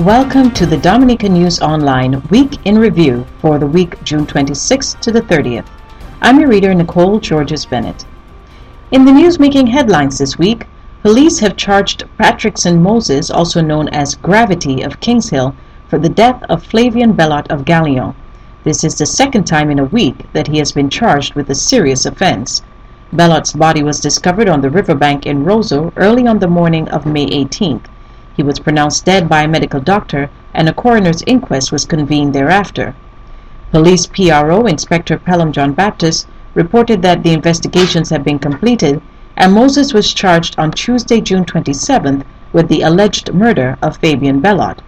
Welcome to the Dominica News Online Week in Review for the week June 26th to the 30th. I'm your reader, Nicole Georges Bennett. In the news making headlines this week, police have charged Patrickson Moses, also known as Gravity of Kings Hill, for the death of Flavian Bellot of Galion. This is the second time in a week that he has been charged with a serious offense. Bellot's body was discovered on the riverbank in Roseau early on the morning of May 18th. He was pronounced dead by a medical doctor, and a coroner's inquest was convened thereafter. Police PRO Inspector Pelham John Baptist reported that the investigations had been completed, and Moses was charged on Tuesday, June 27th, with the alleged murder of Fabian Bellot.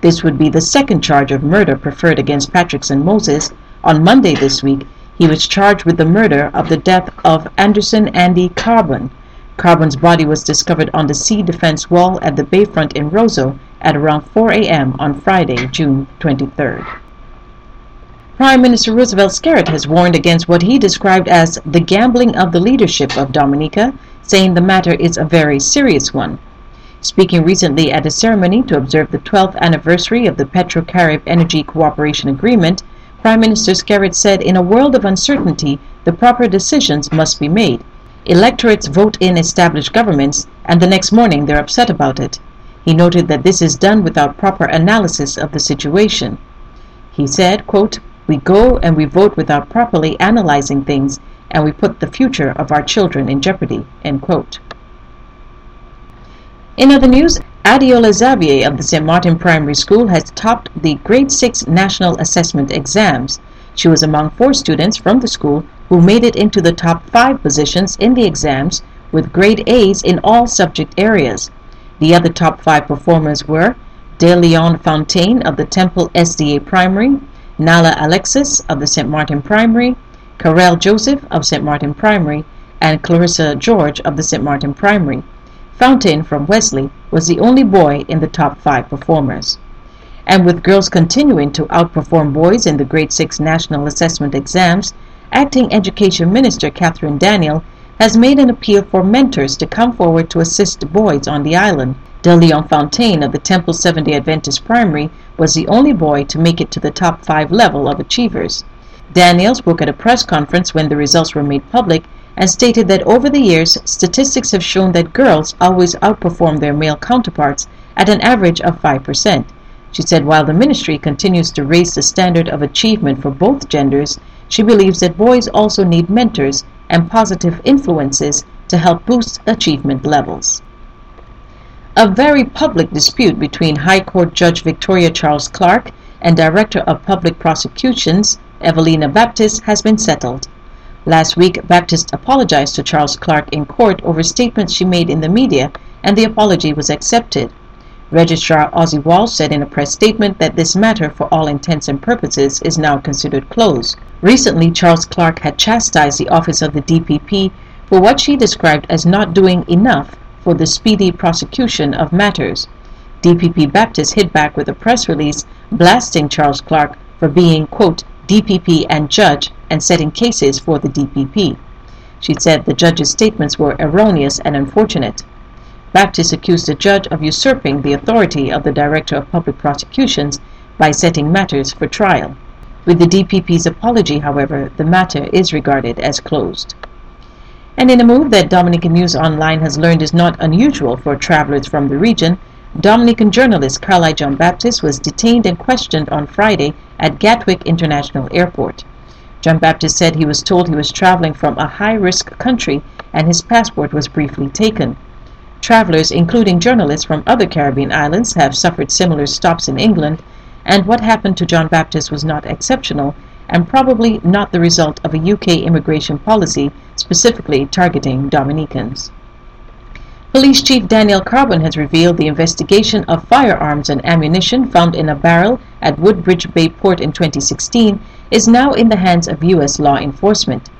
This would be the second charge of murder preferred against Patrickson Moses. On Monday this week, he was charged with the murder of the death of Anderson Andy Carbon. Carbon's body was discovered on the sea defense wall at the bayfront in Roseau at around 4 a.m. on Friday, June 23rd. Prime Minister Roosevelt Skerrit has warned against what he described as the gambling of the leadership of Dominica, saying the matter is a very serious one. Speaking recently at a ceremony to observe the 12th anniversary of the PetroCaribe Energy Cooperation Agreement, Prime Minister Skerrit said in a world of uncertainty, the proper decisions must be made. Electorates vote in established governments, and the next morning they're upset about it. He noted that this is done without proper analysis of the situation. He said, quote, We go and we vote without properly analyzing things, and we put the future of our children in jeopardy. End quote. In other news, Adeyola Xavier of the St. Martin Primary School has topped the Grade 6 National Assessment exams. She was among four students from the school who made it into the top five positions in the exams with grade A's in all subject areas. The other top five performers were De Leon Fontaine of the Temple SDA Primary, Nala Alexis of the St. Martin Primary, Karel Joseph of St. Martin Primary, and Clarissa George of the St. Martin Primary. Fontaine from Wesley was the only boy in the top five performers. And with girls continuing to outperform boys in the Grade 6 National Assessment exams, Acting Education Minister Catherine Daniel has made an appeal for mentors to come forward to assist boys on the island. De Leon Fontaine of the Temple Seventh-day Adventist Primary was the only boy to make it to the top five level of achievers. Daniel spoke at a press conference when the results were made public and stated that over the years, statistics have shown that girls always outperform their male counterparts at an average of 5%. She said while the ministry continues to raise the standard of achievement for both genders, she believes that boys also need mentors and positive influences to help boost achievement levels. A very public dispute between High Court Judge Victoria Charles Clark and Director of Public Prosecutions Evelina Baptist has been settled. Last week, Baptist apologized to Charles Clark in court over statements she made in the media, and the apology was accepted. Registrar Ozzie Walsh said in a press statement that this matter, for all intents and purposes, is now considered closed. Recently, Charles Clark had chastised the office of the DPP for what she described as not doing enough for the speedy prosecution of matters. DPP Baptist hit back with a press release blasting Charles Clark for being, quote, DPP and judge and setting cases for the DPP. She said the judge's statements were erroneous and unfortunate. Baptist accused the judge of usurping the authority of the Director of Public Prosecutions by setting matters for trial. With the DPP's apology, however, the matter is regarded as closed. And in a move that Dominican News Online has learned is not unusual for travelers from the region, Dominican journalist Carly John Baptist was detained and questioned on Friday at Gatwick International Airport. John Baptist said he was told he was traveling from a high-risk country and his passport was briefly taken. Travelers, including journalists from other Caribbean islands, have suffered similar stops in England, and what happened to John Baptist was not exceptional and probably not the result of a UK immigration policy specifically targeting Dominicans. Police Chief Daniel Carbon has revealed the investigation of firearms and ammunition found in a barrel at Woodbridge Bay Port in 2016 is now in the hands of U.S. law enforcement.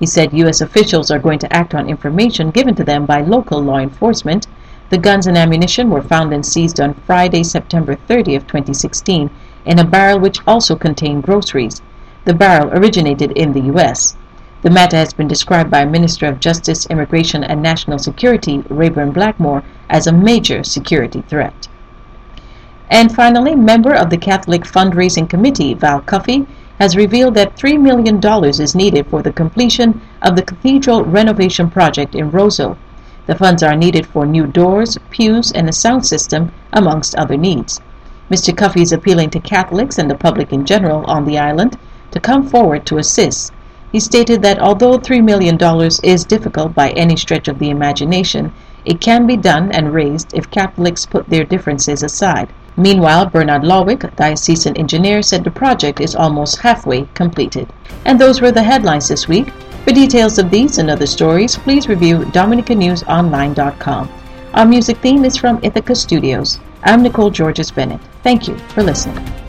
He said U.S. officials are going to act on information given to them by local law enforcement. The guns and ammunition were found and seized on Friday, September 30 of 2016 in a barrel which also contained groceries. The barrel originated in the U.S. The matter has been described by Minister of Justice, Immigration and National Security Rayburn Blackmore as a major security threat. And finally, member of the Catholic Fundraising Committee, Val Cuffey, has revealed that $3 million is needed for the completion of the cathedral renovation project in Roseau. The funds are needed for new doors, pews, and a sound system, amongst other needs. Mr. Cuffey is appealing to Catholics and the public in general on the island to come forward to assist. He stated that although $3 million is difficult by any stretch of the imagination, it can be done and raised if Catholics put their differences aside. Meanwhile, Bernard Lawick, diocesan engineer, said the project is almost halfway completed. And those were the headlines this week. For details of these and other stories, please review DominicaNewsOnline.com. Our music theme is from Ithaca Studios. I'm Nicole Georges Bennett. Thank you for listening.